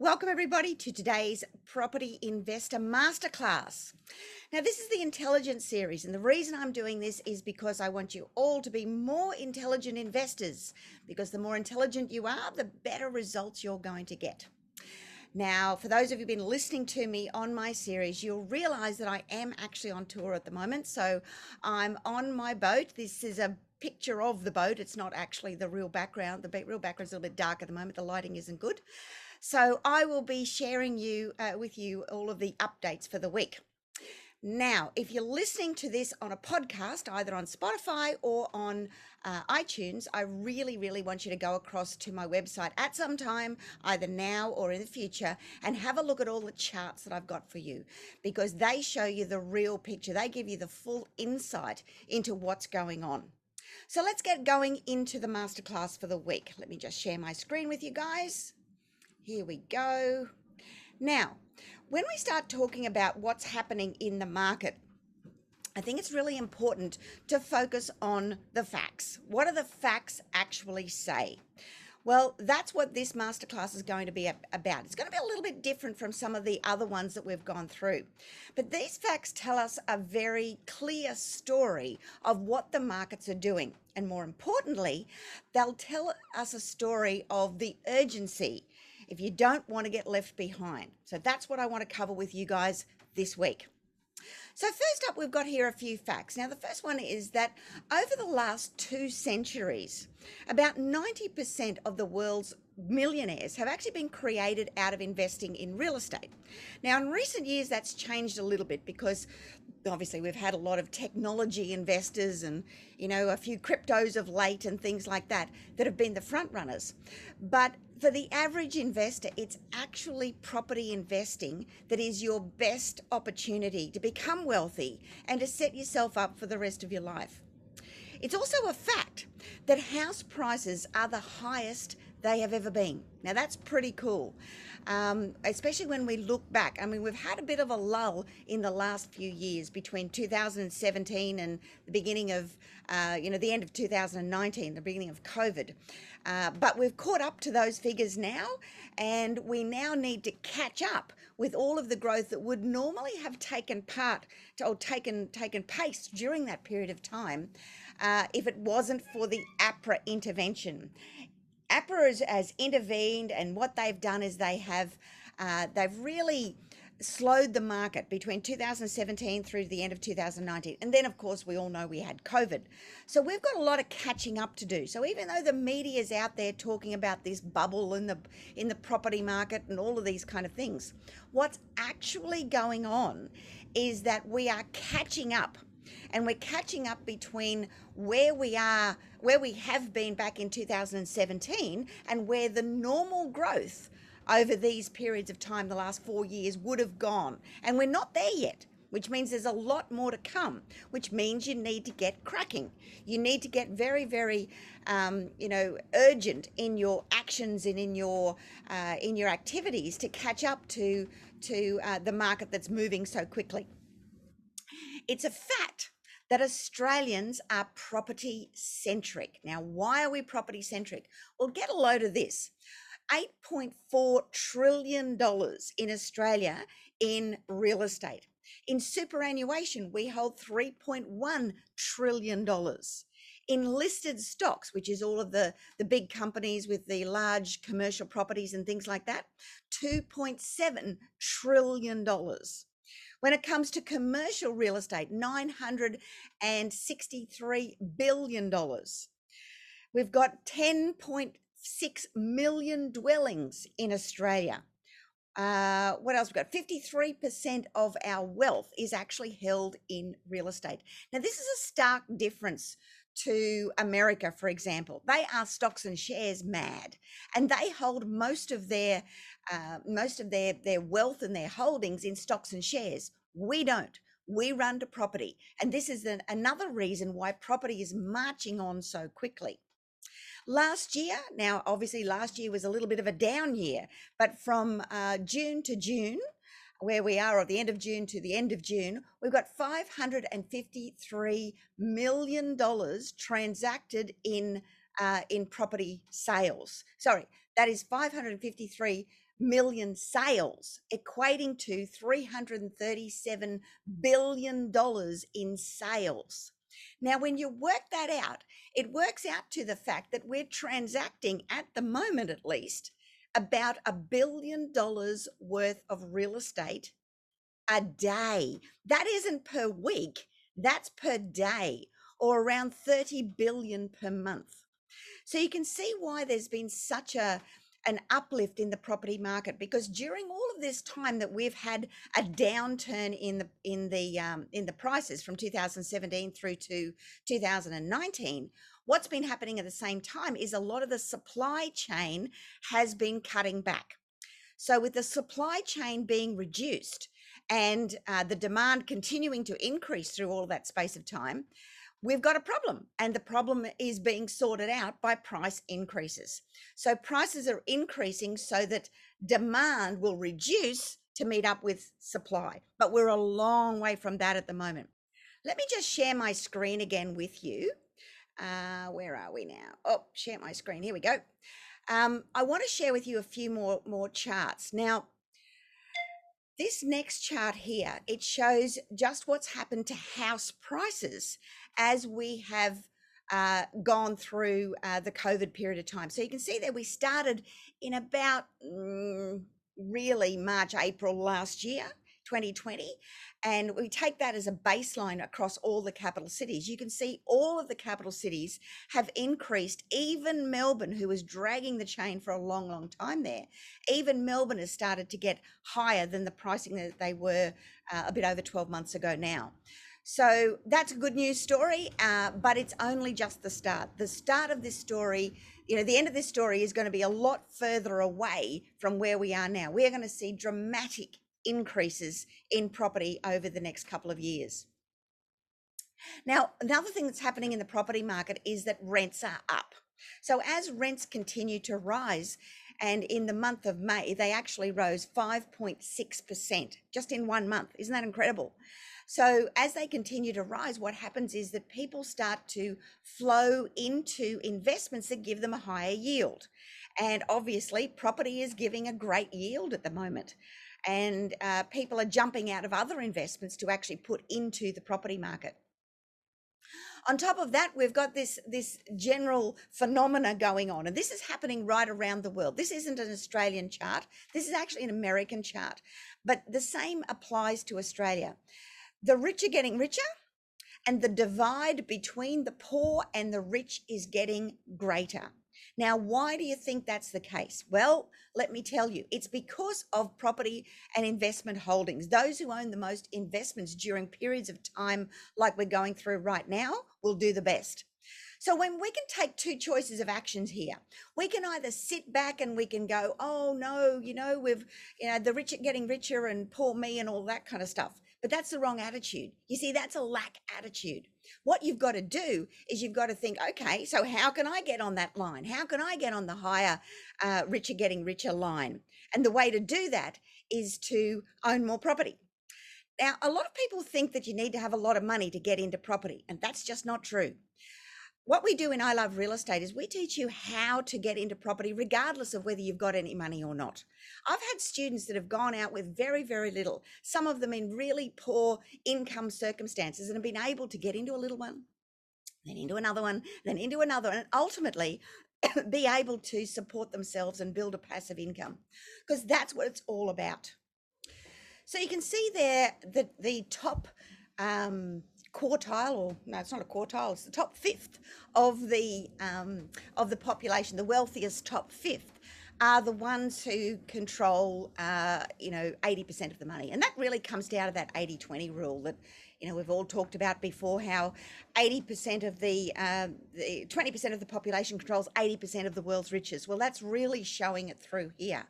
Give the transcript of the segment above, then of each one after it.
Welcome, everybody, to today's Property Investor Masterclass. Now, this is the intelligence series, and the reason I'm doing this is because I want you all to be more intelligent investors. Because the more intelligent you are, the better results you're going to get. Now, for those of you who've been listening to me on my series, you'll realize that I am actually on tour at the moment. So I'm on my boat. This is a picture of the boat. It's not actually the real background. The real background is a little bit dark at the moment. The lighting isn't good. So I will be sharing you uh, with you all of the updates for the week. Now, if you're listening to this on a podcast, either on Spotify or on uh, iTunes, I really, really want you to go across to my website at some time, either now or in the future, and have a look at all the charts that I've got for you because they show you the real picture. They give you the full insight into what's going on. So let's get going into the masterclass for the week. Let me just share my screen with you guys. Here we go. Now, when we start talking about what's happening in the market, I think it's really important to focus on the facts. What do the facts actually say? Well, that's what this masterclass is going to be about. It's going to be a little bit different from some of the other ones that we've gone through. But these facts tell us a very clear story of what the markets are doing. And more importantly, they'll tell us a story of the urgency if you don't want to get left behind. So that's what I want to cover with you guys this week. So, first up, we've got here a few facts. Now, the first one is that over the last two centuries, about 90% of the world's millionaires have actually been created out of investing in real estate. Now, in recent years, that's changed a little bit because obviously we've had a lot of technology investors and you know a few cryptos of late and things like that that have been the front runners but for the average investor it's actually property investing that is your best opportunity to become wealthy and to set yourself up for the rest of your life it's also a fact that house prices are the highest they have ever been. Now, that's pretty cool, um, especially when we look back. I mean, we've had a bit of a lull in the last few years between 2017 and the beginning of, uh, you know, the end of 2019, the beginning of COVID. Uh, but we've caught up to those figures now, and we now need to catch up with all of the growth that would normally have taken part to, or taken taken place during that period of time uh, if it wasn't for the APRA intervention. APRA has, has intervened, and what they've done is they have uh, they've really slowed the market between 2017 through to the end of 2019 and then of course we all know we had covid. So we've got a lot of catching up to do. So even though the media is out there talking about this bubble in the in the property market and all of these kind of things what's actually going on is that we are catching up. And we're catching up between where we are, where we have been back in 2017, and where the normal growth over these periods of time, the last four years, would have gone. And we're not there yet which means there's a lot more to come, which means you need to get cracking. You need to get very, very, um, you know, urgent in your actions and in your uh, in your activities to catch up to to uh, the market that's moving so quickly. It's a fact that Australians are property centric. Now, why are we property centric? Well, get a load of this. $8.4 trillion in Australia in real estate. In superannuation, we hold $3.1 trillion. In listed stocks, which is all of the, the big companies with the large commercial properties and things like that, $2.7 trillion. When it comes to commercial real estate, $963 billion. We've got 10.6 million dwellings in Australia. Uh, what else we've got? 53% of our wealth is actually held in real estate. Now, this is a stark difference to America, for example. They are stocks and shares mad, and they hold most of their uh, most of their their wealth and their holdings in stocks and shares. We don't. We run to property, and this is an, another reason why property is marching on so quickly. Last year, now obviously last year was a little bit of a down year, but from uh, June to June, where we are at the end of June to the end of June, we've got $553 million transacted in uh, in property sales. Sorry, That is 553 million sales, equating to $337 billion in sales. Now, when you work that out, it works out to the fact that we're transacting, at the moment at least, about a billion dollars worth of real estate a day. That isn't per week, that's per day, or around 30 billion per month. So you can see why there's been such a an uplift in the property market because during all of this time that we've had a downturn in the in the um, in the prices from 2017 through to 2019 what's been happening at the same time is a lot of the supply chain has been cutting back. So with the supply chain being reduced and uh, the demand continuing to increase through all that space of time we've got a problem and the problem is being sorted out by price increases. So prices are increasing so that demand will reduce to meet up with supply but we're a long way from that at the moment. Let me just share my screen again with you. Uh, where are we now? Oh share my screen. Here we go. Um, i want to share with you a few more more charts. Now this next chart here, it shows just what's happened to house prices as we have uh, gone through uh, the COVID period of time. So you can see that we started in about mm, really March, April last year. 2020 and we take that as a baseline across all the capital cities you can see all of the capital cities have increased even melbourne who was dragging the chain for a long long time there even melbourne has started to get higher than the pricing that they were uh, a bit over 12 months ago now so that's a good news story, uh, but it's only just the start. The start of this story, you know, the end of this story is going to be a lot further away from where we are now. We are going to see dramatic increases in property over the next couple of years. Now, another thing that's happening in the property market is that rents are up. So, as rents continue to rise, and in the month of May, they actually rose 5.6% just in one month. Isn't that incredible? So, as they continue to rise, what happens is that people start to flow into investments that give them a higher yield. And obviously, property is giving a great yield at the moment and uh, people are jumping out of other investments to actually put into the property market. On top of that, we've got this, this general phenomena going on, and this is happening right around the world. This isn't an Australian chart, this is actually an American chart, but the same applies to Australia. The rich are getting richer, and the divide between the poor and the rich is getting greater. Now, why do you think that's the case? Well, let me tell you, it's because of property and investment holdings. Those who own the most investments during periods of time like we're going through right now will do the best. So when we can take two choices of actions here, we can either sit back and we can go, oh no, you know, we've, you know, the rich are getting richer and poor me and all that kind of stuff. But that's the wrong attitude. You see, that's a lack attitude. What you've got to do is you've got to think, okay, so how can I get on that line? How can I get on the higher, uh, richer getting richer line? And the way to do that is to own more property. Now, a lot of people think that you need to have a lot of money to get into property, and that's just not true what we do in I Love Real Estate is we teach you how to get into property, regardless of whether you've got any money or not. I've had students that have gone out with very, very little, some of them in really poor income circumstances, and have been able to get into a little one, then into another one, then into another, and ultimately be able to support themselves and build a passive income because that's what it's all about. So you can see there that the top. Um, quartile, or no, it's not a quartile, it's the top fifth of the um, of the population, the wealthiest top fifth are the ones who control, uh, you know, 80% of the money. And that really comes down to that 80 20 rule that, you know, we've all talked about before how 80% of the, uh, the 20% of the population controls 80% of the world's riches. Well, that's really showing it through here.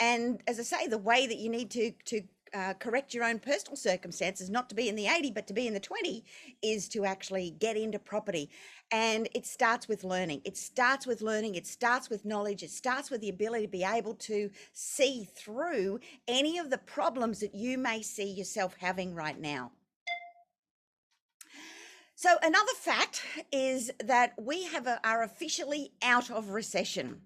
And as I say, the way that you need to, to uh, correct your own personal circumstances, not to be in the 80, but to be in the 20, is to actually get into property. And it starts with learning. It starts with learning. It starts with knowledge. It starts with the ability to be able to see through any of the problems that you may see yourself having right now. So, another fact is that we have a, are officially out of recession.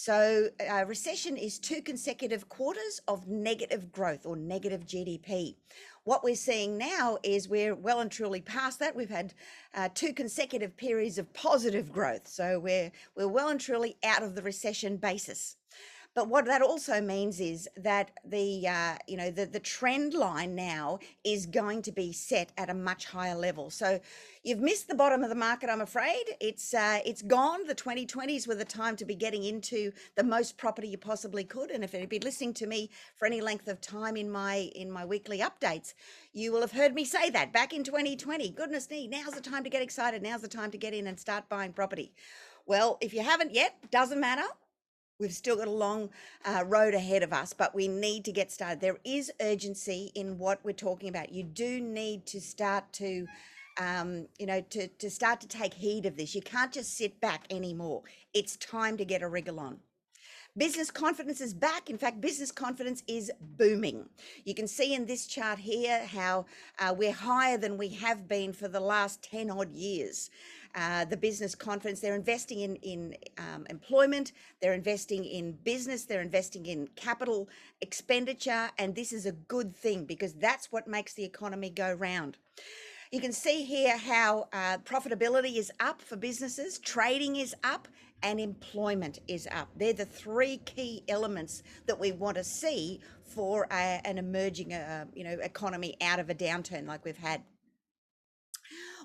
So, uh, recession is two consecutive quarters of negative growth or negative GDP. What we're seeing now is we're well and truly past that. We've had uh, two consecutive periods of positive growth. So, we're, we're well and truly out of the recession basis. But what that also means is that the uh, you know the the trend line now is going to be set at a much higher level. So you've missed the bottom of the market. I'm afraid it's uh, it's gone. The 2020s were the time to be getting into the most property you possibly could. And if you've been listening to me for any length of time in my in my weekly updates, you will have heard me say that back in 2020. Goodness me, now's the time to get excited. Now's the time to get in and start buying property. Well, if you haven't yet, doesn't matter We've still got a long uh, road ahead of us, but we need to get started. There is urgency in what we're talking about. You do need to start to, um, you know, to, to start to take heed of this. You can't just sit back anymore. It's time to get a wriggle on. Business confidence is back. In fact, business confidence is booming. You can see in this chart here how uh, we're higher than we have been for the last 10 odd years. Uh, the business confidence, they're investing in, in um, employment, they're investing in business, they're investing in capital expenditure, and this is a good thing because that's what makes the economy go round. You can see here how uh, profitability is up for businesses, trading is up, and employment is up. They're the three key elements that we want to see for a, an emerging, uh, you know, economy out of a downturn like we've had.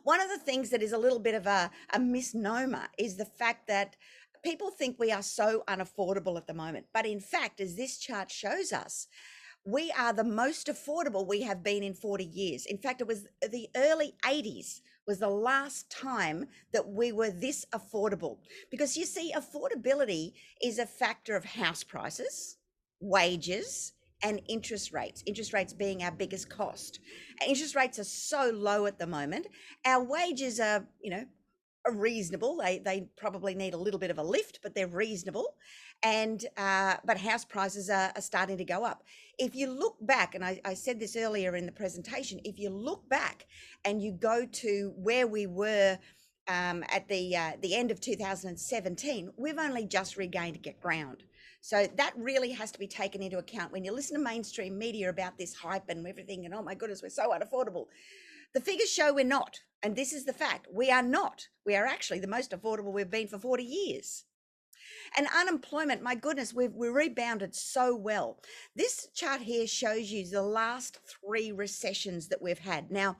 One of the things that is a little bit of a, a misnomer is the fact that people think we are so unaffordable at the moment. But in fact, as this chart shows us, we are the most affordable we have been in 40 years. In fact, it was the early 80s was the last time that we were this affordable. Because you see, affordability is a factor of house prices, wages, and interest rates, interest rates being our biggest cost. Interest rates are so low at the moment. Our wages are, you know, are reasonable. They they probably need a little bit of a lift, but they're reasonable. And uh, but house prices are, are starting to go up. If you look back, and I, I said this earlier in the presentation, if you look back and you go to where we were um, at the uh, the end of 2017, we've only just regained ground. So that really has to be taken into account when you listen to mainstream media about this hype and everything. And oh my goodness, we're so unaffordable. The figures show we're not, and this is the fact: we are not. We are actually the most affordable we've been for 40 years. And unemployment, my goodness, we've we rebounded so well. This chart here shows you the last three recessions that we've had. Now,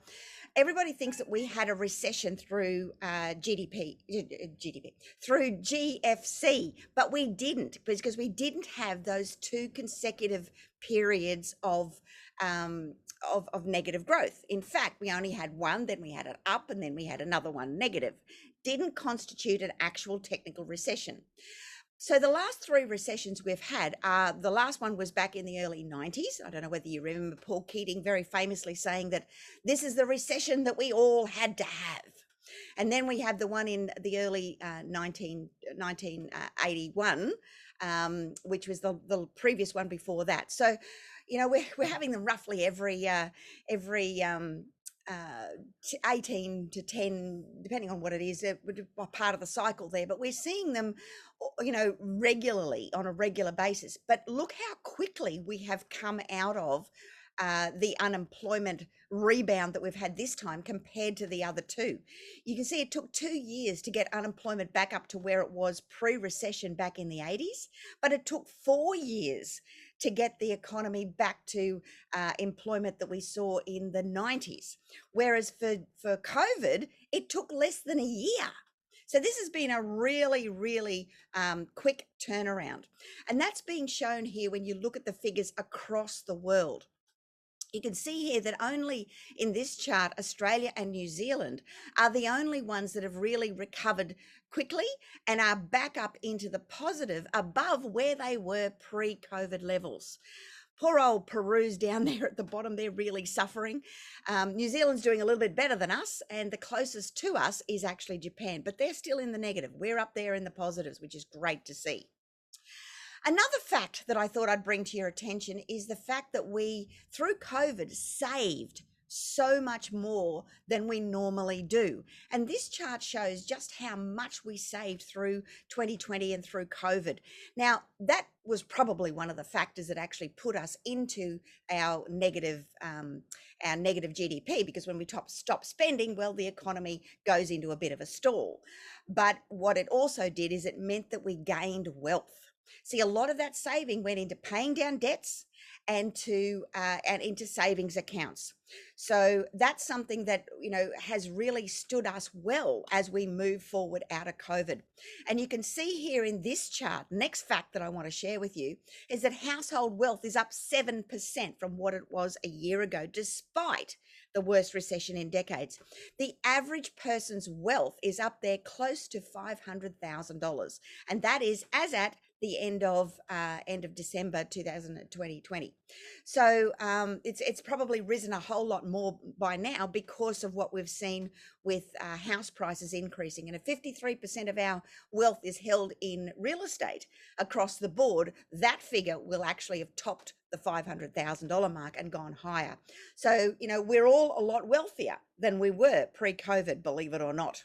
everybody thinks that we had a recession through uh, GDP, GDP, through GFC, but we didn't because we didn't have those two consecutive periods of um, of, of negative growth. In fact, we only had one, then we had it up, and then we had another one negative. Didn't constitute an actual technical recession. So the last three recessions we've had, uh, the last one was back in the early 90s. I don't know whether you remember Paul Keating very famously saying that this is the recession that we all had to have. And then we had the one in the early uh, 19, 1981, um, which was the, the previous one before that. So, you know, we're, we're having them roughly every, uh, every um, uh, 18 to 10, depending on what it is, part of the cycle there. But we're seeing them, you know, regularly on a regular basis. But look how quickly we have come out of uh, the unemployment rebound that we've had this time compared to the other two. You can see it took two years to get unemployment back up to where it was pre recession back in the 80s, but it took four years to get the economy back to uh, employment that we saw in the 90s. Whereas for, for COVID, it took less than a year. So this has been a really, really um, quick turnaround. And that's being shown here when you look at the figures across the world. You can see here that only in this chart, Australia and New Zealand are the only ones that have really recovered quickly and are back up into the positive above where they were pre COVID levels. Poor old Peru's down there at the bottom, they're really suffering. Um, New Zealand's doing a little bit better than us, and the closest to us is actually Japan, but they're still in the negative. We're up there in the positives, which is great to see. Another fact that I thought I'd bring to your attention is the fact that we, through COVID, saved so much more than we normally do. And this chart shows just how much we saved through 2020 and through COVID. Now, that was probably one of the factors that actually put us into our negative um, our negative GDP because when we top, stop spending, well, the economy goes into a bit of a stall. But what it also did is it meant that we gained wealth. See, a lot of that saving went into paying down debts and to uh, and into savings accounts. So that's something that you know has really stood us well as we move forward out of COVID. And you can see here in this chart, next fact that I want to share with you is that household wealth is up 7% from what it was a year ago, despite the worst recession in decades. The average person's wealth is up there close to $500,000. And that is as at the end of uh, end of December 2020. So um, it's it's probably risen a whole lot more by now because of what we've seen with uh, house prices increasing. And if 53% of our wealth is held in real estate across the board, that figure will actually have topped the $500,000 mark and gone higher. So, you know, we're all a lot wealthier than we were pre COVID, believe it or not.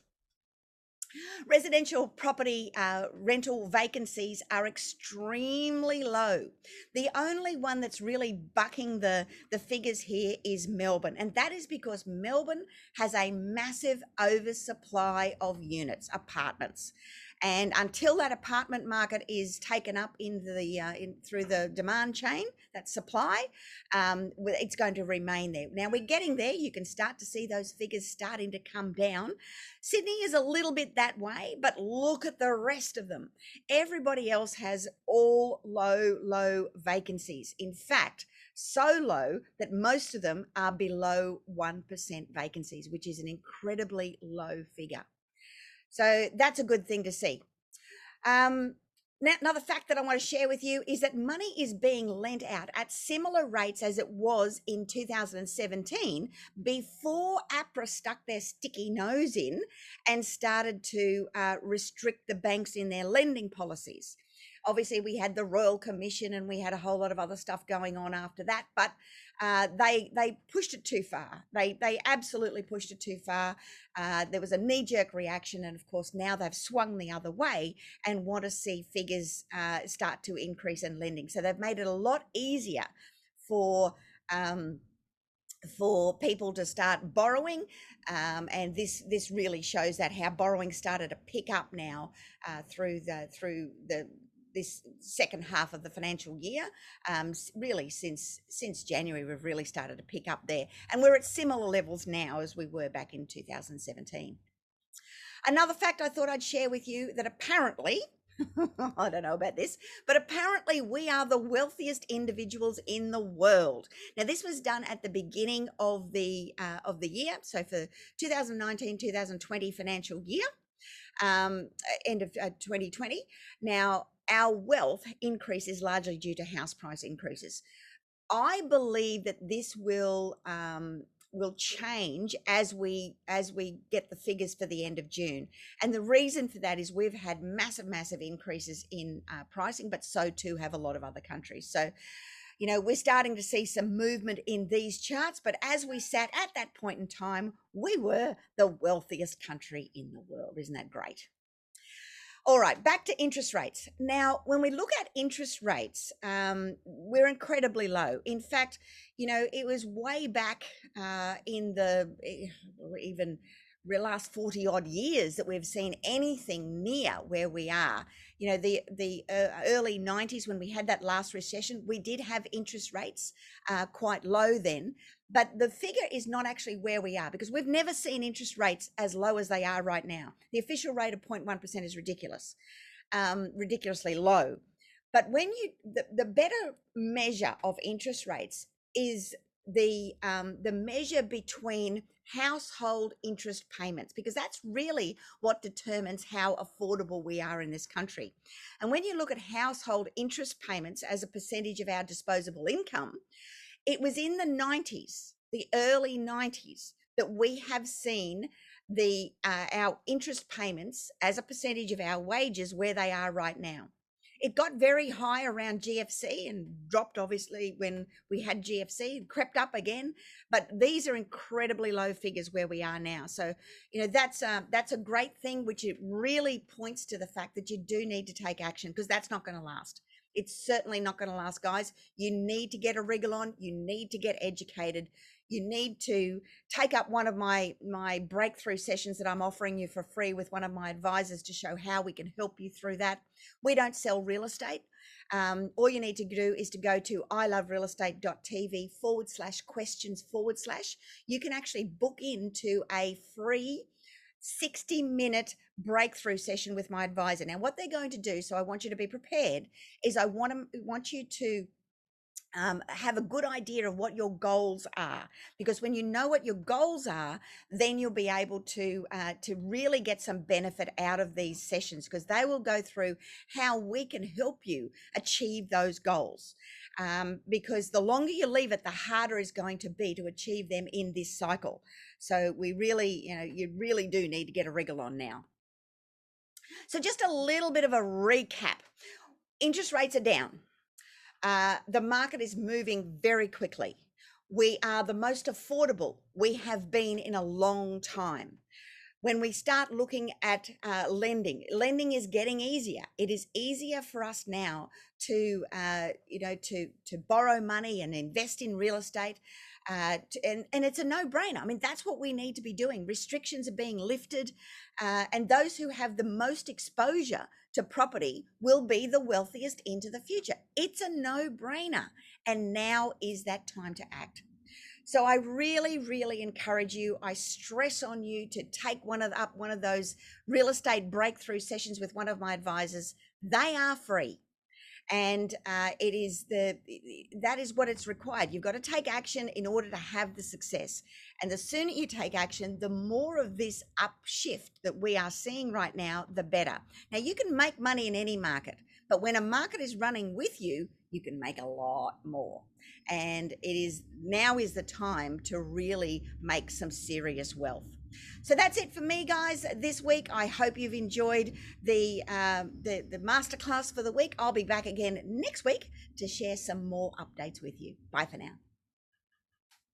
Residential property uh, rental vacancies are extremely low. The only one that's really bucking the, the figures here is Melbourne, and that is because Melbourne has a massive oversupply of units, apartments. And until that apartment market is taken up in the uh, in, through the demand chain, that supply, um, it's going to remain there. Now we're getting there. You can start to see those figures starting to come down. Sydney is a little bit that way, but look at the rest of them. Everybody else has all low, low vacancies. In fact, so low that most of them are below 1% vacancies, which is an incredibly low figure. So that's a good thing to see. Um, now, another fact that I want to share with you is that money is being lent out at similar rates as it was in 2017 before APRA stuck their sticky nose in and started to uh, restrict the banks in their lending policies. Obviously, we had the Royal Commission and we had a whole lot of other stuff going on after that, but uh, they they pushed it too far. They they absolutely pushed it too far. Uh, there was a knee jerk reaction, and of course now they've swung the other way and want to see figures uh, start to increase in lending. So they've made it a lot easier for. Um, for people to start borrowing, um, and this this really shows that how borrowing started to pick up now uh, through the through the this second half of the financial year. Um, really, since since January, we've really started to pick up there, and we're at similar levels now as we were back in 2017. Another fact I thought I'd share with you that apparently. I don't know about this, but apparently we are the wealthiest individuals in the world. Now, this was done at the beginning of the uh, of the year, so for 2019-2020 financial year, um, end of uh, 2020. Now, our wealth increase is largely due to house price increases. I believe that this will um, will change as we as we get the figures for the end of June. And the reason for that is we've had massive, massive increases in uh, pricing, but so too have a lot of other countries. So, you know, we're starting to see some movement in these charts. But as we sat at that point in time, we were the wealthiest country in the world. Isn't that great? All right, back to interest rates. Now, when we look at interest rates, um, we're incredibly low. In fact, you know, it was way back uh, in the eh, even last 40 odd years that we've seen anything near where we are you know the the uh, early 90s when we had that last recession we did have interest rates uh, quite low then but the figure is not actually where we are because we've never seen interest rates as low as they are right now. The official rate of 0.1% is ridiculous, um, ridiculously low. But when you, the, the better measure of interest rates is the um, the measure between household interest payments because that's really what determines how affordable we are in this country. And when you look at household interest payments as a percentage of our disposable income, it was in the 90s, the early 90s, that we have seen the uh, our interest payments as a percentage of our wages where they are right now. It got very high around GFC and dropped obviously when we had GFC, and crept up again. But these are incredibly low figures where we are now. So, you know, that's a, that's a great thing, which it really points to the fact that you do need to take action because that's not going to last. It's certainly not going to last, guys. You need to get a wriggle on. You need to get educated you need to take up one of my my breakthrough sessions that I'm offering you for free with one of my advisors to show how we can help you through that. We don't sell real estate. Um, all you need to do is to go to iloverealestate.tv forward slash questions forward slash. You can actually book into a free 60 minute breakthrough session with my advisor. Now, what they're going to do, so I want you to be prepared, is I want, to, want you to um, have a good idea of what your goals are because when you know what your goals are then you'll be able to uh, to really get some benefit out of these sessions because they will go through how we can help you achieve those goals um, because the longer you leave it the harder it's going to be to achieve them in this cycle. So we really you know you really do need to get a wriggle on now. So just a little bit of a recap. Interest rates are down uh, the market is moving very quickly. We are the most affordable we have been in a long time. When we start looking at uh, lending, lending is getting easier. It is easier for us now to, uh, you know, to to borrow money and invest in real estate, uh, to, and and it's a no-brainer. I mean, that's what we need to be doing. Restrictions are being lifted, uh, and those who have the most exposure to property will be the wealthiest into the future. It's a no brainer. And now is that time to act. So I really, really encourage you. I stress on you to take one of up one of those real estate breakthrough sessions with one of my advisors. They are free and uh, it is the that is what it's required. You've got to take action in order to have the success and the sooner you take action the more of this upshift that we are seeing right now the better. Now you can make money in any market but when a market is running with you you can make a lot more. And it is now is the time to really make some serious wealth so that's it for me, guys, this week. I hope you've enjoyed the, uh, the, the masterclass for the week. I'll be back again next week to share some more updates with you. Bye for now.